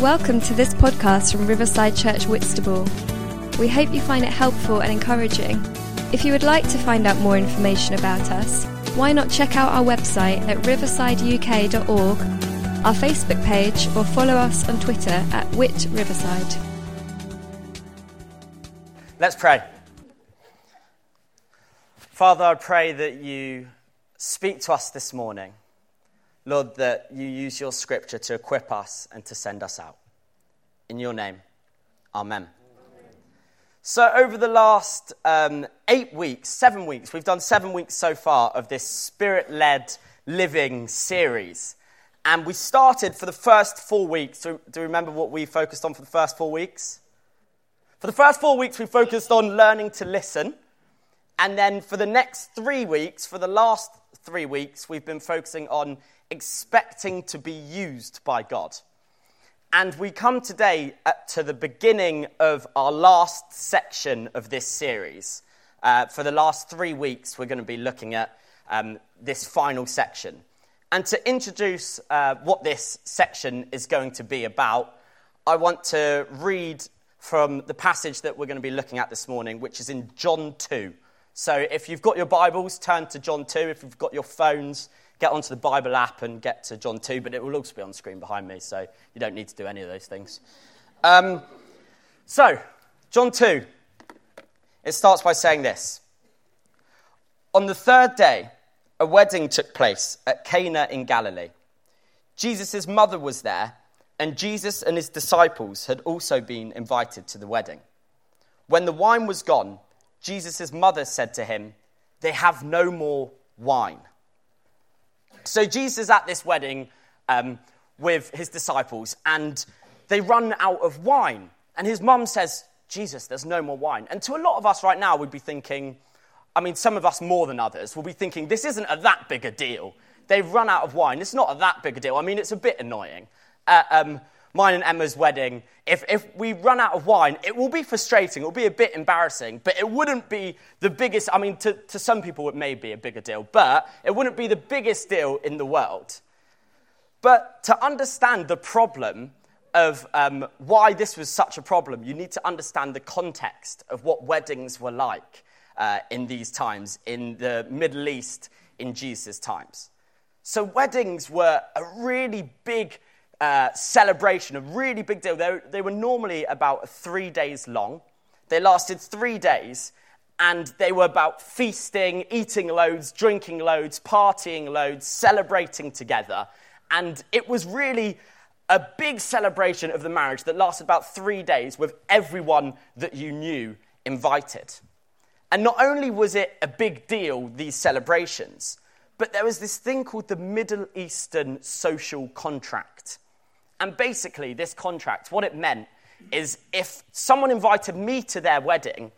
Welcome to this podcast from Riverside Church Whitstable. We hope you find it helpful and encouraging. If you would like to find out more information about us, why not check out our website at riversideuk.org, our Facebook page, or follow us on Twitter at Whit Riverside. Let's pray. Father, I pray that you speak to us this morning. Lord, that you use your scripture to equip us and to send us out. In your name, amen. So, over the last um, eight weeks, seven weeks, we've done seven weeks so far of this spirit led living series. And we started for the first four weeks. Do, do you remember what we focused on for the first four weeks? For the first four weeks, we focused on learning to listen. And then for the next three weeks, for the last three weeks, we've been focusing on expecting to be used by God. And we come today to the beginning of our last section of this series. Uh, for the last three weeks, we're going to be looking at um, this final section. And to introduce uh, what this section is going to be about, I want to read from the passage that we're going to be looking at this morning, which is in John 2. So if you've got your Bibles, turn to John 2. If you've got your phones, get onto the Bible app and get to John 2, but it will also be on screen behind me, so you don't need to do any of those things. Um, so, John 2, it starts by saying this On the third day, a wedding took place at Cana in Galilee. Jesus' mother was there, and Jesus and his disciples had also been invited to the wedding. When the wine was gone, Jesus' mother said to him, They have no more wine. So Jesus is at this wedding um, with his disciples, and they run out of wine. And his mum says, Jesus, there's no more wine. And to a lot of us right now, we'd be thinking, I mean, some of us more than others, will be thinking, this isn't a that big a deal. They've run out of wine. It's not a that big a deal. I mean, it's a bit annoying. Uh, um, mine and Emma's wedding, if, if we run out of wine, it will be frustrating, it will be a bit embarrassing, but it wouldn't be the biggest. I mean, to, to some people, it may be a bigger deal, but it wouldn't be the biggest deal in the world. But to understand the problem of um, why this was such a problem, you need to understand the context of what weddings were like uh, in these times, in the Middle East in Jesus' times. So, weddings were a really big uh, celebration, a really big deal. They, they were normally about three days long. They lasted three days, and they were about feasting, eating loads, drinking loads, partying loads, celebrating together. And it was really a big celebration of the marriage that lasted about three days with everyone that you knew invited. And not only was it a big deal, these celebrations, but there was this thing called the Middle Eastern social contract. And basically, this contract, what it meant is if someone invited me to their wedding,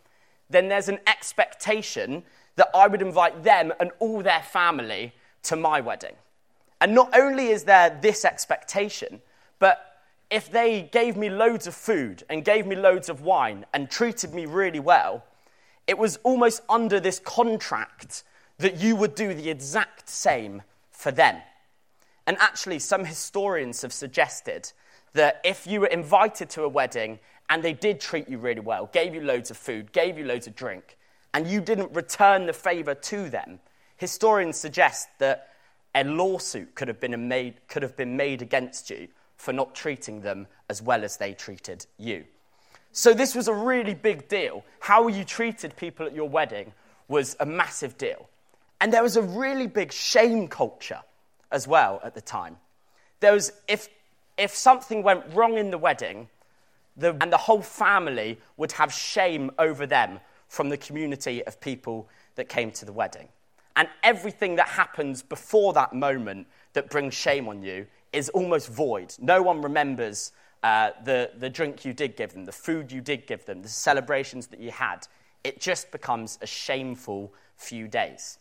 then there's an expectation that I would invite them and all their family to my wedding. And not only is there this expectation, but if they gave me loads of food and gave me loads of wine and treated me really well, it was almost under this contract that you would do the exact same for them. And actually, some historians have suggested that if you were invited to a wedding and they did treat you really well, gave you loads of food, gave you loads of drink, and you didn't return the favor to them, historians suggest that a lawsuit could have been made, could have been made against you for not treating them as well as they treated you. So, this was a really big deal. How you treated people at your wedding was a massive deal. And there was a really big shame culture as well at the time. There was, if, if something went wrong in the wedding, the, and the whole family would have shame over them from the community of people that came to the wedding. And everything that happens before that moment that brings shame on you is almost void. No one remembers uh, the, the drink you did give them, the food you did give them, the celebrations that you had. It just becomes a shameful few days.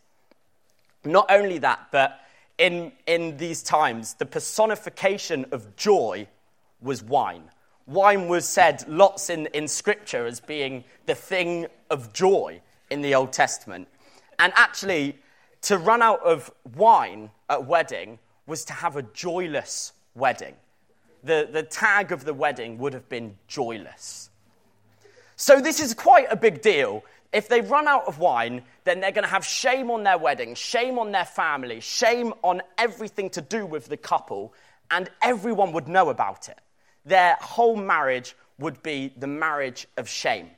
Not only that, but in, in these times, the personification of joy was wine. Wine was said lots in, in Scripture as being the thing of joy in the Old Testament. And actually, to run out of wine at wedding was to have a joyless wedding. the, the tag of the wedding would have been joyless. So, this is quite a big deal. If they run out of wine, then they're going to have shame on their wedding, shame on their family, shame on everything to do with the couple, and everyone would know about it. Their whole marriage would be the marriage of shame.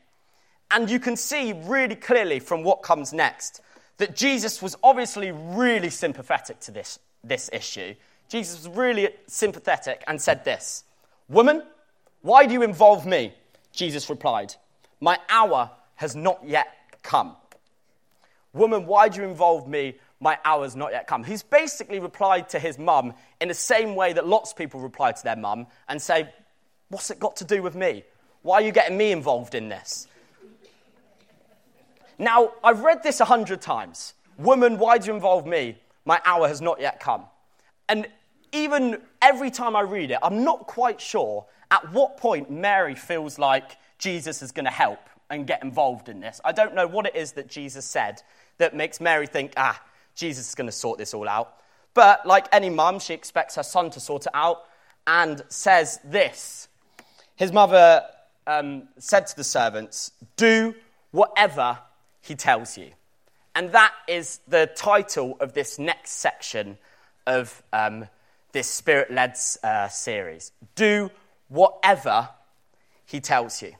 And you can see really clearly from what comes next that Jesus was obviously really sympathetic to this, this issue. Jesus was really sympathetic and said this Woman, why do you involve me? Jesus replied, My hour has not yet come. Woman, why do you involve me? My hour's not yet come. He's basically replied to his mum in the same way that lots of people reply to their mum and say, What's it got to do with me? Why are you getting me involved in this? Now, I've read this a hundred times. Woman, why do you involve me? My hour has not yet come. And even every time I read it, I'm not quite sure at what point Mary feels like Jesus is going to help and get involved in this. I don't know what it is that Jesus said that makes Mary think, ah, Jesus is going to sort this all out. But like any mum, she expects her son to sort it out and says this. His mother um, said to the servants, Do whatever he tells you. And that is the title of this next section of um, this spirit led uh, series. Do whatever he tells you.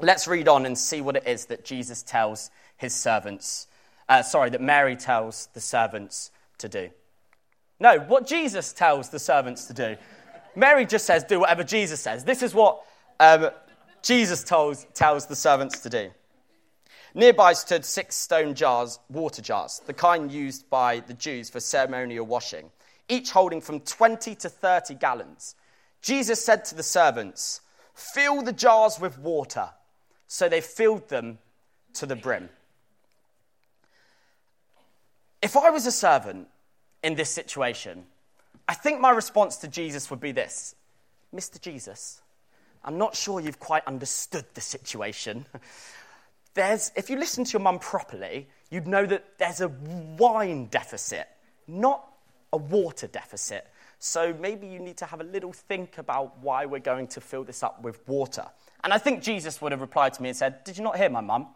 Let's read on and see what it is that Jesus tells his servants, uh, sorry, that Mary tells the servants to do. No, what Jesus tells the servants to do. Mary just says, do whatever Jesus says. This is what um, Jesus tells, tells the servants to do. Nearby stood six stone jars, water jars, the kind used by the Jews for ceremonial washing, each holding from 20 to 30 gallons. Jesus said to the servants, Fill the jars with water. So they filled them to the brim. If I was a servant in this situation, I think my response to Jesus would be this Mr. Jesus, I'm not sure you've quite understood the situation. there's, if you listen to your mum properly, you'd know that there's a wine deficit, not a water deficit. So maybe you need to have a little think about why we're going to fill this up with water. And I think Jesus would have replied to me and said, Did you not hear my mum?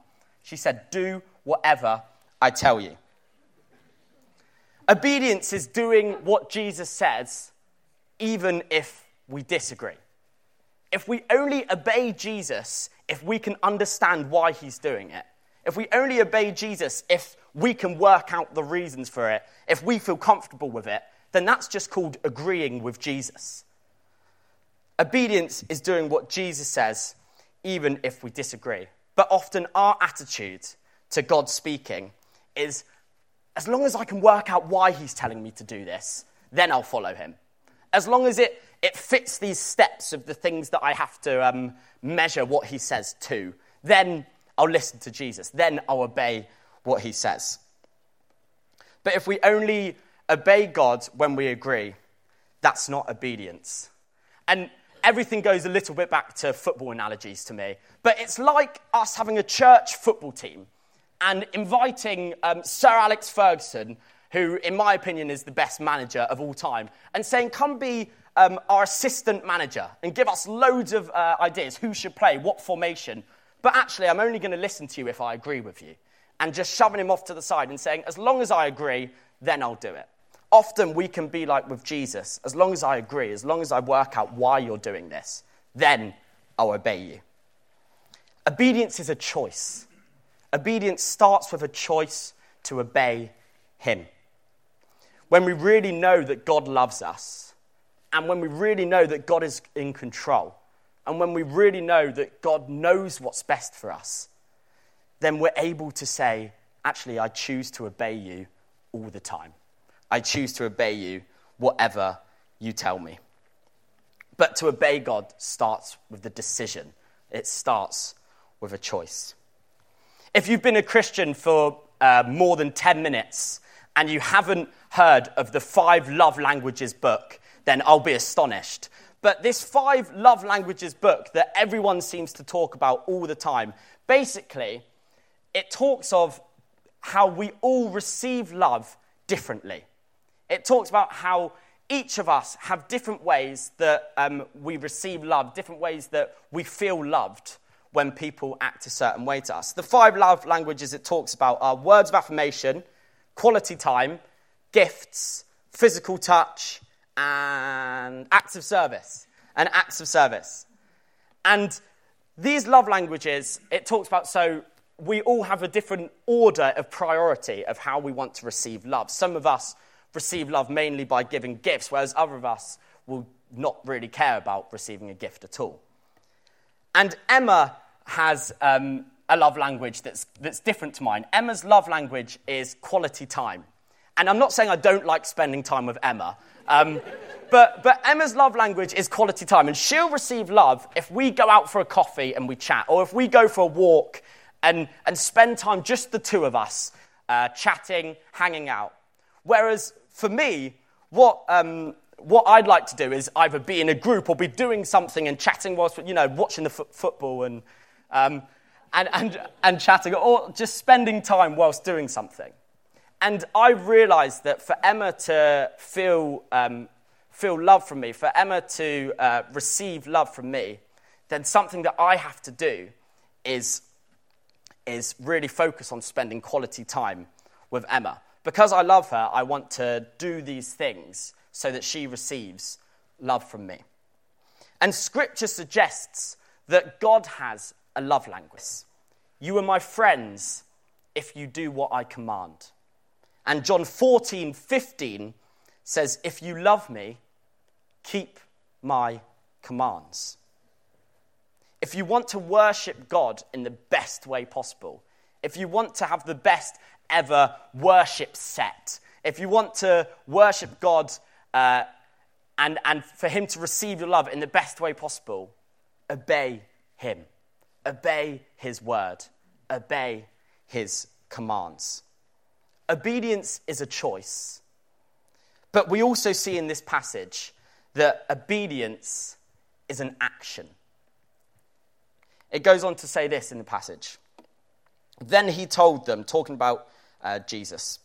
She said, Do whatever I tell you. Obedience is doing what Jesus says, even if we disagree. If we only obey Jesus if we can understand why he's doing it. If we only obey Jesus if we can work out the reasons for it, if we feel comfortable with it, then that's just called agreeing with Jesus. Obedience is doing what Jesus says, even if we disagree. But often our attitude to God speaking is as long as I can work out why he's telling me to do this, then I'll follow him. As long as it, it fits these steps of the things that I have to um, measure what he says to, then I'll listen to Jesus. Then I'll obey what he says. But if we only obey God when we agree, that's not obedience. And everything goes a little bit back to football analogies to me. But it's like us having a church football team and inviting um, Sir Alex Ferguson, who, in my opinion, is the best manager of all time, and saying, Come be um, our assistant manager and give us loads of uh, ideas who should play, what formation. But actually, I'm only going to listen to you if I agree with you. And just shoving him off to the side and saying, As long as I agree, then I'll do it. Often we can be like with Jesus, as long as I agree, as long as I work out why you're doing this, then I'll obey you. Obedience is a choice. Obedience starts with a choice to obey Him. When we really know that God loves us, and when we really know that God is in control, and when we really know that God knows what's best for us, then we're able to say, Actually, I choose to obey you all the time. I choose to obey you, whatever you tell me. But to obey God starts with the decision, it starts with a choice. If you've been a Christian for uh, more than 10 minutes and you haven't heard of the Five Love Languages book, then I'll be astonished. But this Five Love Languages book that everyone seems to talk about all the time, basically, it talks of how we all receive love differently. It talks about how each of us have different ways that um, we receive love, different ways that we feel loved when people act a certain way to us. The five love languages it talks about are words of affirmation, quality time, gifts, physical touch, and acts of service. And acts of service. And these love languages, it talks about so we all have a different order of priority of how we want to receive love. Some of us receive love mainly by giving gifts, whereas other of us will not really care about receiving a gift at all. And Emma has um, a love language that's, that's different to mine. Emma's love language is quality time. And I'm not saying I don't like spending time with Emma, um, but, but Emma's love language is quality time. And she'll receive love if we go out for a coffee and we chat, or if we go for a walk and, and spend time, just the two of us, uh, chatting, hanging out. Whereas for me, what, um, what I'd like to do is either be in a group or be doing something and chatting whilst, you know, watching the f- football and, um, and, and, and chatting, or just spending time whilst doing something. And I realized that for Emma to feel, um, feel love from me, for Emma to uh, receive love from me, then something that I have to do is, is really focus on spending quality time with Emma. Because I love her, I want to do these things so that she receives love from me. And scripture suggests that God has a love language. You are my friends if you do what I command. And John 14, 15 says, If you love me, keep my commands. If you want to worship God in the best way possible, if you want to have the best ever worship set, if you want to worship God uh, and, and for Him to receive your love in the best way possible, obey Him. Obey His word. Obey His commands. Obedience is a choice. But we also see in this passage that obedience is an action. It goes on to say this in the passage. Then he told them, talking about uh, Jesus,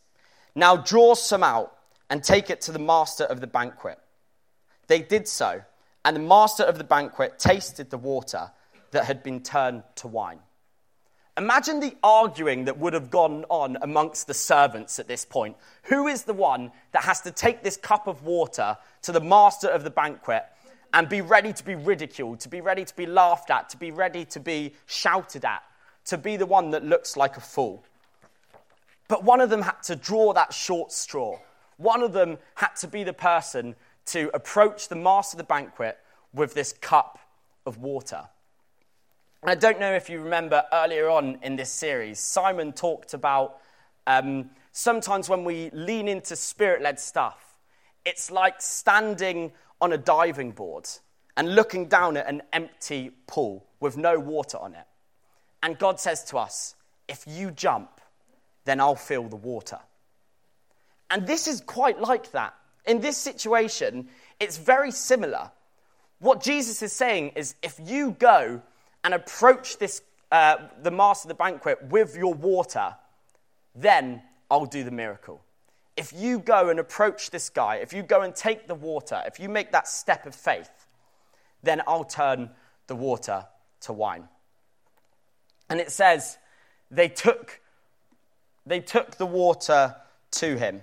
Now draw some out and take it to the master of the banquet. They did so, and the master of the banquet tasted the water that had been turned to wine. Imagine the arguing that would have gone on amongst the servants at this point. Who is the one that has to take this cup of water to the master of the banquet and be ready to be ridiculed, to be ready to be laughed at, to be ready to be shouted at, to be the one that looks like a fool? But one of them had to draw that short straw. One of them had to be the person to approach the master of the banquet with this cup of water. I don't know if you remember earlier on in this series, Simon talked about um, sometimes when we lean into spirit led stuff, it's like standing on a diving board and looking down at an empty pool with no water on it. And God says to us, If you jump, then I'll fill the water. And this is quite like that. In this situation, it's very similar. What Jesus is saying is if you go and approach this, uh, the master of the banquet with your water, then I'll do the miracle. If you go and approach this guy, if you go and take the water, if you make that step of faith, then I'll turn the water to wine. And it says, they took, they took the water to him.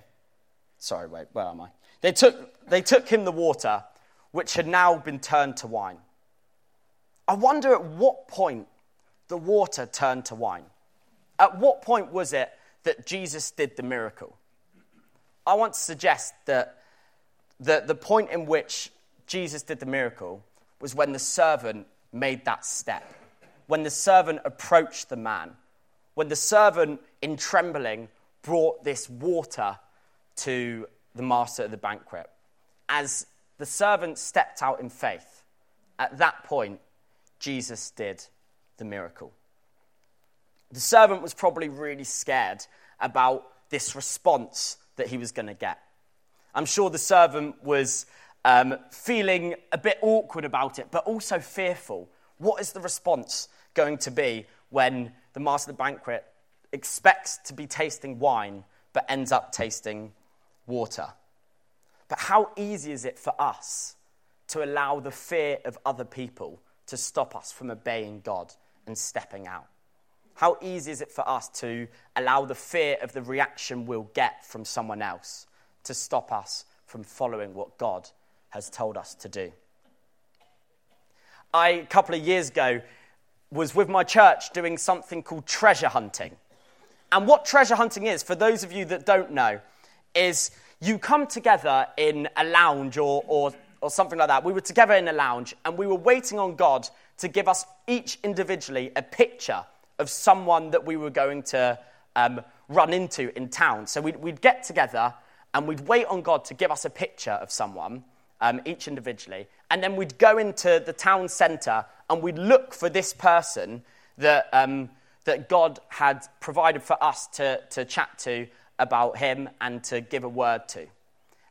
Sorry, wait, where am I? They took, they took him the water, which had now been turned to wine. I wonder at what point the water turned to wine. At what point was it that Jesus did the miracle? I want to suggest that the, the point in which Jesus did the miracle was when the servant made that step, when the servant approached the man, when the servant, in trembling, brought this water to the master of the banquet. As the servant stepped out in faith, at that point, Jesus did the miracle. The servant was probably really scared about this response that he was going to get. I'm sure the servant was um, feeling a bit awkward about it, but also fearful. What is the response going to be when the master of the banquet expects to be tasting wine but ends up tasting water? But how easy is it for us to allow the fear of other people to stop us from obeying God and stepping out? How easy is it for us to allow the fear of the reaction we'll get from someone else to stop us from following what God has told us to do? I, a couple of years ago, was with my church doing something called treasure hunting. And what treasure hunting is, for those of you that don't know, is you come together in a lounge or, or, or something like that. We were together in a lounge and we were waiting on God to give us each individually a picture of someone that we were going to um, run into in town. So we'd, we'd, get together and we'd wait on God to give us a picture of someone, um, each individually. And then we'd go into the town centre and we'd look for this person that. Um, that God had provided for us to, to chat to about him and to give a word to.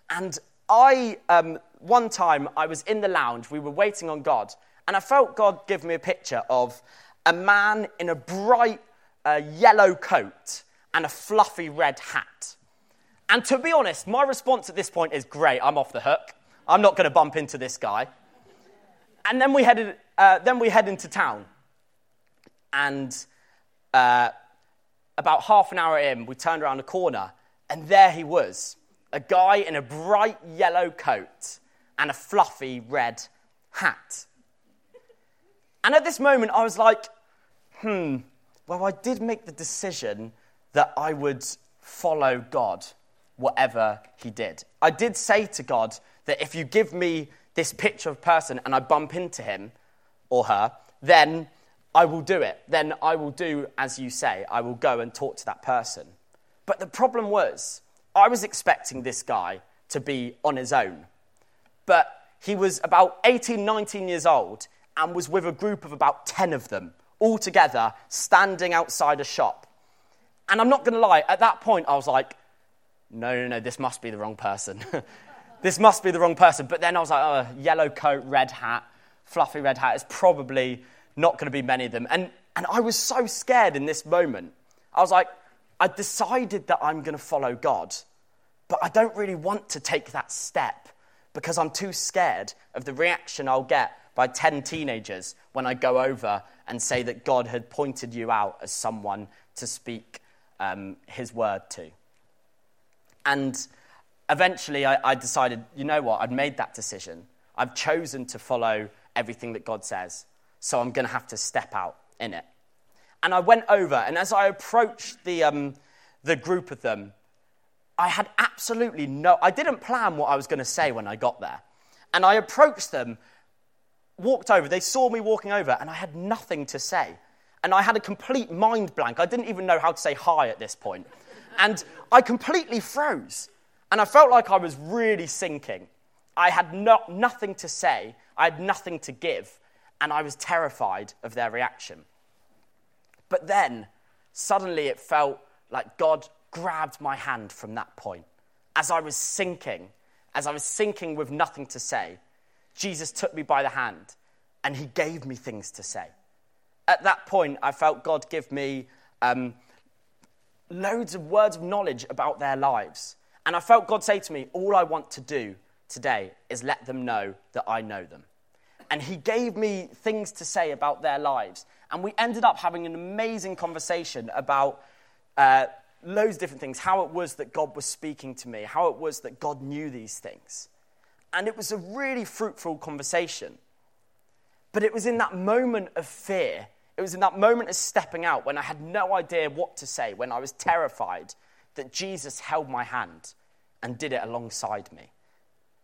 And I, um, one time, I was in the lounge, we were waiting on God, and I felt God give me a picture of a man in a bright uh, yellow coat and a fluffy red hat. And to be honest, my response at this point is great, I'm off the hook. I'm not going to bump into this guy. And then we headed, uh, then we head into town. And uh, about half an hour in, we turned around a corner, and there he was a guy in a bright yellow coat and a fluffy red hat. And at this moment, I was like, hmm, well, I did make the decision that I would follow God, whatever he did. I did say to God that if you give me this picture of a person and I bump into him or her, then I will do it. Then I will do as you say. I will go and talk to that person. But the problem was, I was expecting this guy to be on his own. But he was about 18, 19 years old and was with a group of about 10 of them, all together, standing outside a shop. And I'm not going to lie, at that point, I was like, no, no, no, this must be the wrong person. this must be the wrong person. But then I was like, oh, yellow coat, red hat, fluffy red hat is probably not going to be many of them. And, and I was so scared in this moment. I was like, I decided that I'm going to follow God, but I don't really want to take that step because I'm too scared of the reaction I'll get by 10 teenagers when I go over and say that God had pointed you out as someone to speak um, his word to. And eventually I, I decided, you know what, I'd made that decision. I've chosen to follow everything that God says so I'm going to have to step out in it. And I went over, and as I approached the, um, the group of them, I had absolutely no, I didn't plan what I was going to say when I got there. And I approached them, walked over, they saw me walking over, and I had nothing to say. And I had a complete mind blank. I didn't even know how to say hi at this point. And I completely froze. And I felt like I was really sinking. I had not, nothing to say, I had nothing to give and I was terrified of their reaction. But then, suddenly, it felt like God grabbed my hand from that point. As I was sinking, as I was sinking with nothing to say, Jesus took me by the hand and he gave me things to say. At that point, I felt God give me um, loads of words of knowledge about their lives. And I felt God say to me, All I want to do today is let them know that I know them and he gave me things to say about their lives. And we ended up having an amazing conversation about uh, loads of different things how it was that God was speaking to me, how it was that God knew these things. And it was a really fruitful conversation. But it was in that moment of fear, it was in that moment of stepping out when I had no idea what to say, when I was terrified, that Jesus held my hand and did it alongside me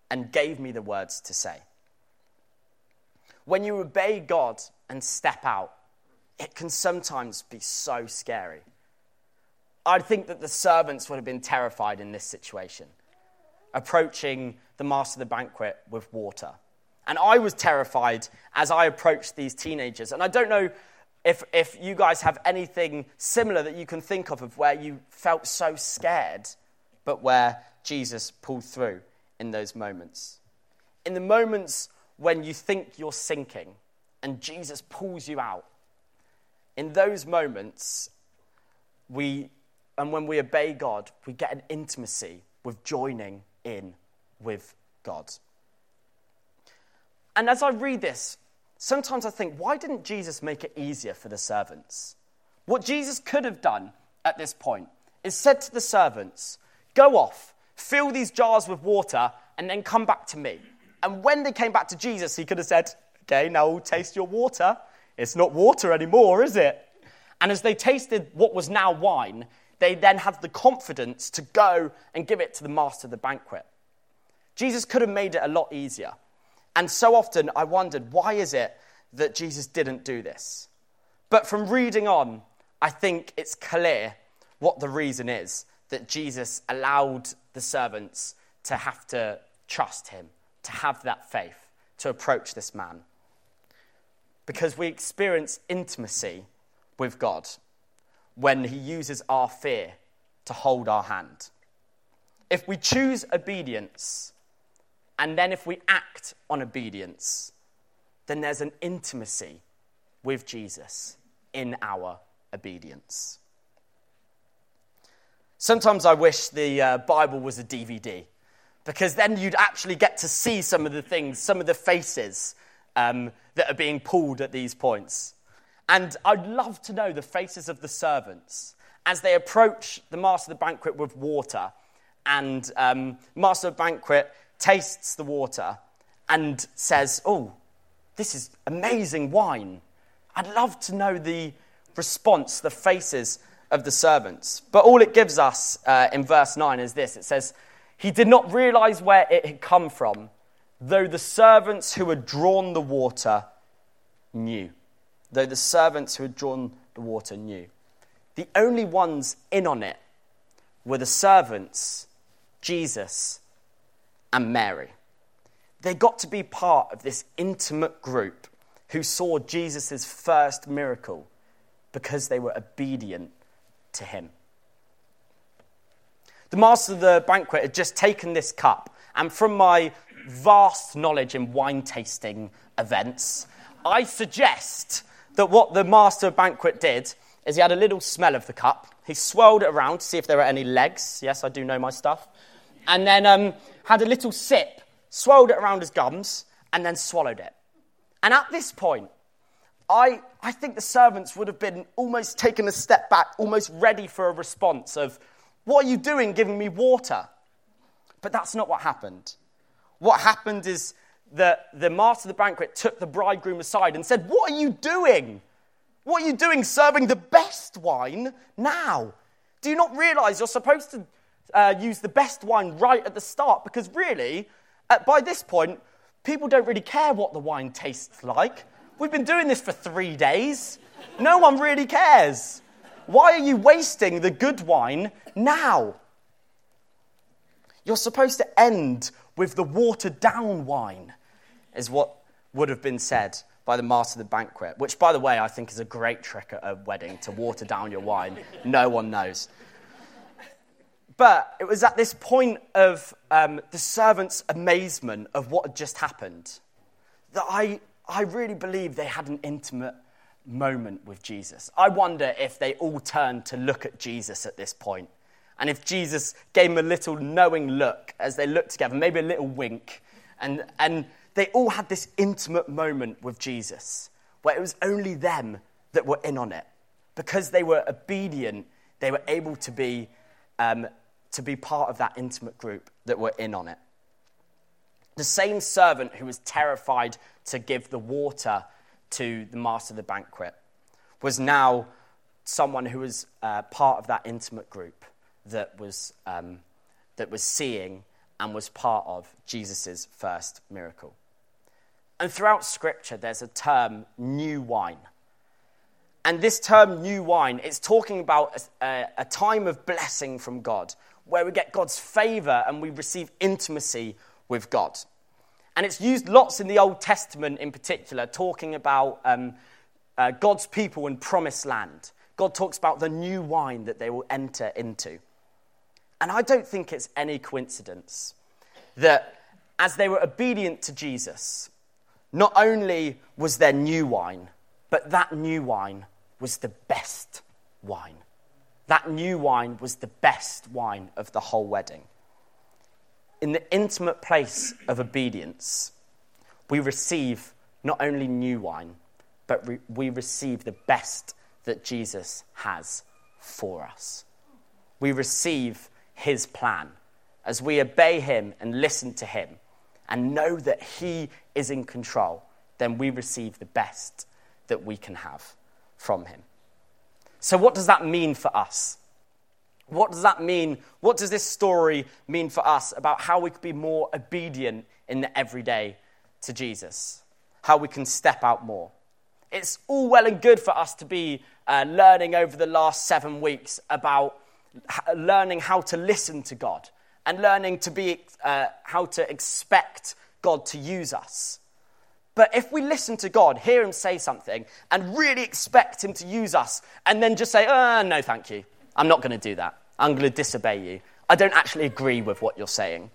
and gave me the words to say. When you obey God and step out, it can sometimes be so scary. I think that the servants would have been terrified in this situation, approaching the master of the banquet with water. And I was terrified as I approached these teenagers. And I don't know if, if you guys have anything similar that you can think of, of where you felt so scared, but where Jesus pulled through in those moments. In the moments when you think you're sinking and Jesus pulls you out. In those moments, we, and when we obey God, we get an intimacy with joining in with God. And as I read this, sometimes I think, why didn't Jesus make it easier for the servants? What Jesus could have done at this point is said to the servants, Go off, fill these jars with water, and then come back to me. And when they came back to Jesus, he could have said, Okay, now we'll taste your water. It's not water anymore, is it? And as they tasted what was now wine, they then had the confidence to go and give it to the master of the banquet. Jesus could have made it a lot easier. And so often I wondered, why is it that Jesus didn't do this? But from reading on, I think it's clear what the reason is that Jesus allowed the servants to have to trust him, to have that faith, to approach this man. Because we experience intimacy with God when he uses our fear to hold our hand. If we choose obedience, and then if we act on obedience, then there's an intimacy with Jesus in our obedience. Sometimes I wish the uh, Bible was a DVD because then you'd actually get to see some of the things, some of the faces um, that are being pulled at these points. And I'd love to know the faces of the servants as they approach the master of the banquet with water. And um, master of banquet tastes the water and says, Oh, this is amazing wine. I'd love to know the response, the faces of the servants. But all it gives us uh, in verse 9 is this it says, He did not realize where it had come from, though the servants who had drawn the water knew though the servants who had drawn the water knew. The only ones in on it were the servants, Jesus, and Mary. They got to be part of this intimate group who saw Jesus' first miracle because they were obedient to him. The master of the banquet had just taken this cup, and from my vast knowledge in wine tasting events, I suggest that what the master of the banquet did is he had a little smell of the cup. He swirled it around to see if there were any legs. Yes, I do know my stuff. And then um, had a little sip, swirled it around his gums, and then swallowed it. And at this point, I, I think the servants would have been almost taken a step back, almost ready for a response of, What are you doing giving me water? But that's not what happened. What happened is that the master of the banquet took the bridegroom aside and said, What are you doing? What are you doing serving the best wine now? Do you not realize you're supposed to uh, use the best wine right at the start? Because really, uh, by this point, people don't really care what the wine tastes like. We've been doing this for three days. No one really cares. Why are you wasting the good wine now? You're supposed to end with the watered down wine is what would have been said by the master of the banquet, which, by the way, I think is a great trick at a wedding to water down your wine. No one knows. But it was at this point of um, the servant's amazement of what had just happened that I, I really believe they had an intimate moment with Jesus. I wonder if they all turned to look at Jesus at this point, and if Jesus gave them a little knowing look as they looked together, maybe a little wink, and, and they all had this intimate moment with Jesus where it was only them that were in on it. Because they were obedient, they were able to be, um, to be part of that intimate group that were in on it. The same servant who was terrified to give the water to the master of the banquet was now someone who was uh, part of that intimate group that was, um, that was seeing and was part of Jesus' first miracle. And throughout Scripture, there's a term, new wine. And this term, new wine, it's talking about a, a, time of blessing from God, where we get God's favor and we receive intimacy with God. And it's used lots in the Old Testament in particular, talking about um, uh, God's people and promised land. God talks about the new wine that they will enter into. And I don't think it's any coincidence that as they were obedient to Jesus, not only was there new wine, but that new wine was the best wine. That new wine was the best wine of the whole wedding. in the intimate place of obedience, we receive not only new wine, but we receive the best that Jesus has for us. We receive his plan as we obey him and listen to him and know that he is in control, then we receive the best that we can have from him. So, what does that mean for us? What does that mean? What does this story mean for us about how we could be more obedient in the everyday to Jesus? How we can step out more? It's all well and good for us to be uh, learning over the last seven weeks about learning how to listen to God and learning to be, uh, how to expect God to use us. But if we listen to God, hear Him say something, and really expect Him to use us, and then just say, uh, no, thank you, I'm not going to do that. I'm going to disobey you. I don't actually agree with what you're saying.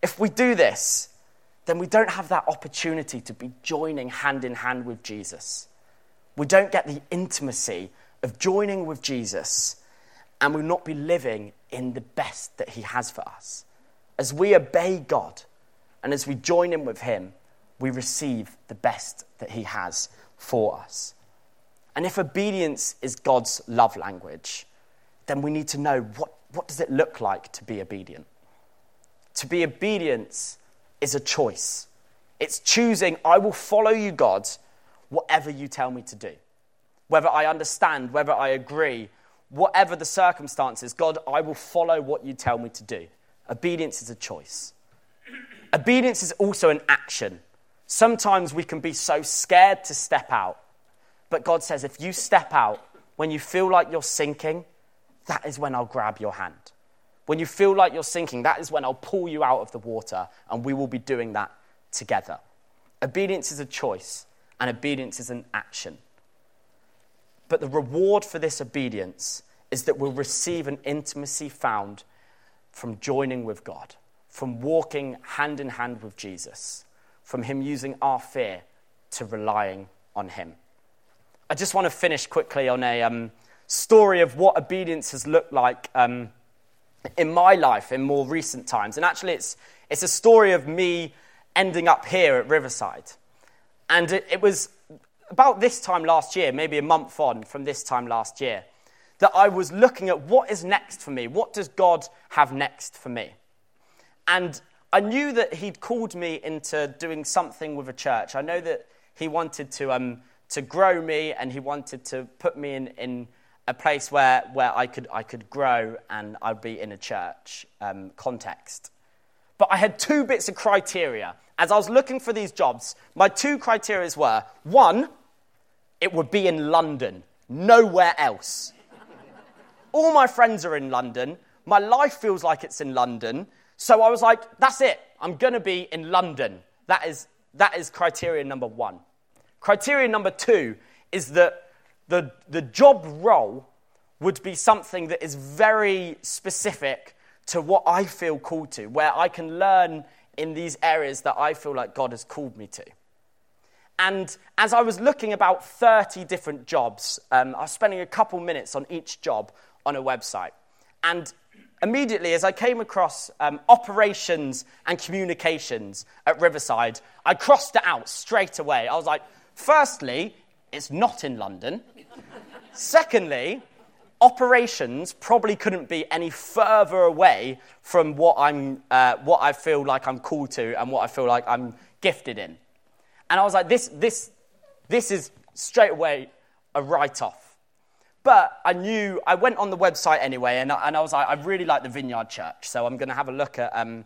If we do this, then we don't have that opportunity to be joining hand in hand with Jesus. We don't get the intimacy of joining with Jesus, and we'll not be living in the best that He has for us. As we obey God and as we join in with Him, we receive the best that He has for us. And if obedience is God's love language, then we need to know what, what does it look like to be obedient? To be obedient is a choice. It's choosing, I will follow you, God, whatever you tell me to do. Whether I understand, whether I agree, whatever the circumstances, God, I will follow what you tell me to do. Obedience is a choice. Obedience is also an action. Sometimes we can be so scared to step out. But God says, if you step out when you feel like you're sinking, that is when I'll grab your hand. When you feel like you're sinking, that is when I'll pull you out of the water, and we will be doing that together. Obedience is a choice, and obedience is an action. But the reward for this obedience is that we'll receive an intimacy found from joining with God, from walking hand in hand with Jesus, from Him using our fear to relying on Him. I just want to finish quickly on a um, story of what obedience has looked like um, in my life in more recent times. And actually, it's, it's a story of me ending up here at Riverside. And it, it was about this time last year, maybe a month on from this time last year, that I was looking at what is next for me. What does God have next for me? And I knew that He'd called me into doing something with a church. I know that He wanted to, um, to grow me and He wanted to put me in, in a place where, where I, could, I could grow and I'd be in a church um, context. But I had two bits of criteria. As I was looking for these jobs, my two criteria were one, it would be in London, nowhere else. All my friends are in London. My life feels like it's in London. So I was like, that's it. I'm going to be in London. That is, that is criteria number one. Criteria number two is that the, the job role would be something that is very specific to what I feel called to, where I can learn in these areas that I feel like God has called me to. And as I was looking about 30 different jobs, um, I was spending a couple minutes on each job on a website. And immediately, as I came across um, operations and communications at Riverside, I crossed it out straight away. I was like, firstly, it's not in London. Secondly, operations probably couldn't be any further away from what, I'm, uh, what I feel like I'm called to and what I feel like I'm gifted in. And I was like, this, this, this is straight away a write off. But I knew, I went on the website anyway, and I, and I was like, I really like the Vineyard Church, so I'm going to have a look at, um,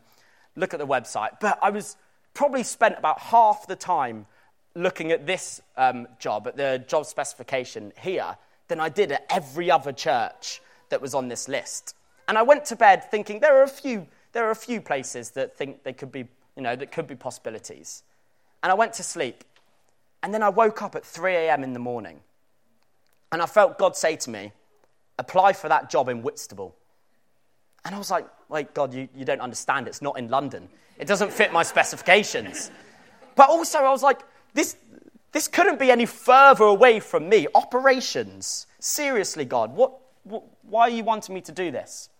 look at the website. But I was probably spent about half the time looking at this um, job, at the job specification here, than I did at every other church that was on this list. And I went to bed thinking there are a few, there are a few places that think they could be, you know, that could be possibilities. And I went to sleep. And then I woke up at 3 a.m. in the morning. And I felt God say to me, apply for that job in Whitstable. And I was like, wait, God, you, you don't understand. It's not in London. It doesn't fit my specifications. But also, I was like, this, this couldn't be any further away from me. Operations. Seriously, God, what, why are you wanting me to do this?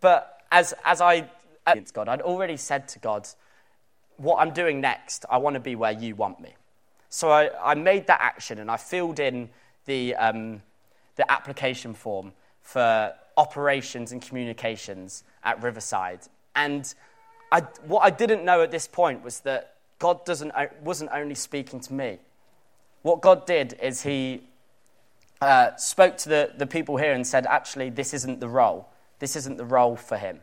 But as, as I against God. I'd already said to God, what I'm doing next, I want to be where you want me. So I, I made that action and I filled in the, um, the application form for operations and communications at Riverside. And I, what I didn't know at this point was that God doesn't, wasn't only speaking to me. What God did is He uh, spoke to the, the people here and said, actually, this isn't the role. This isn't the role for him.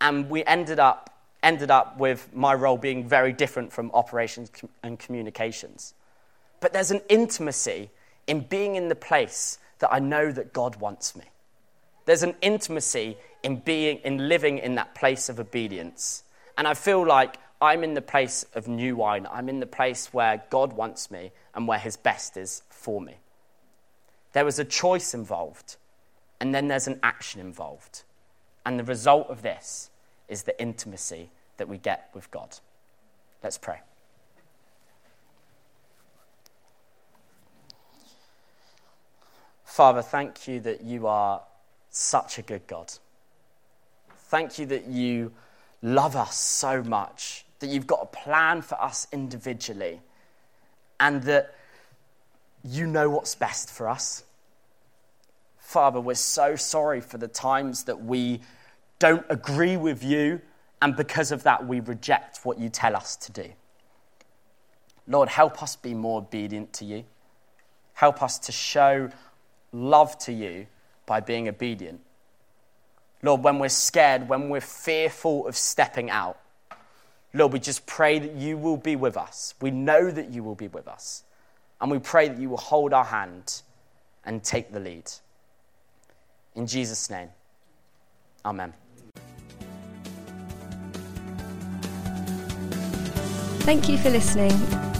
And we ended up, ended up with my role being very different from operations and communications. But there's an intimacy in being in the place that I know that God wants me. There's an intimacy in being in living in that place of obedience. And I feel like I'm in the place of new wine. I'm in the place where God wants me and where his best is for me. There was a choice involved, and then there's an action involved. And the result of this is the intimacy that we get with God. Let's pray. Father, thank you that you are such a good God. Thank you that you love us so much, that you've got a plan for us individually, and that you know what's best for us. Father, we're so sorry for the times that we don't agree with you, and because of that, we reject what you tell us to do. Lord, help us be more obedient to you. Help us to show love to you by being obedient. Lord, when we're scared, when we're fearful of stepping out, Lord, we just pray that you will be with us. We know that you will be with us. And we pray that you will hold our hand and take the lead. In Jesus' name, Amen. Thank you for listening.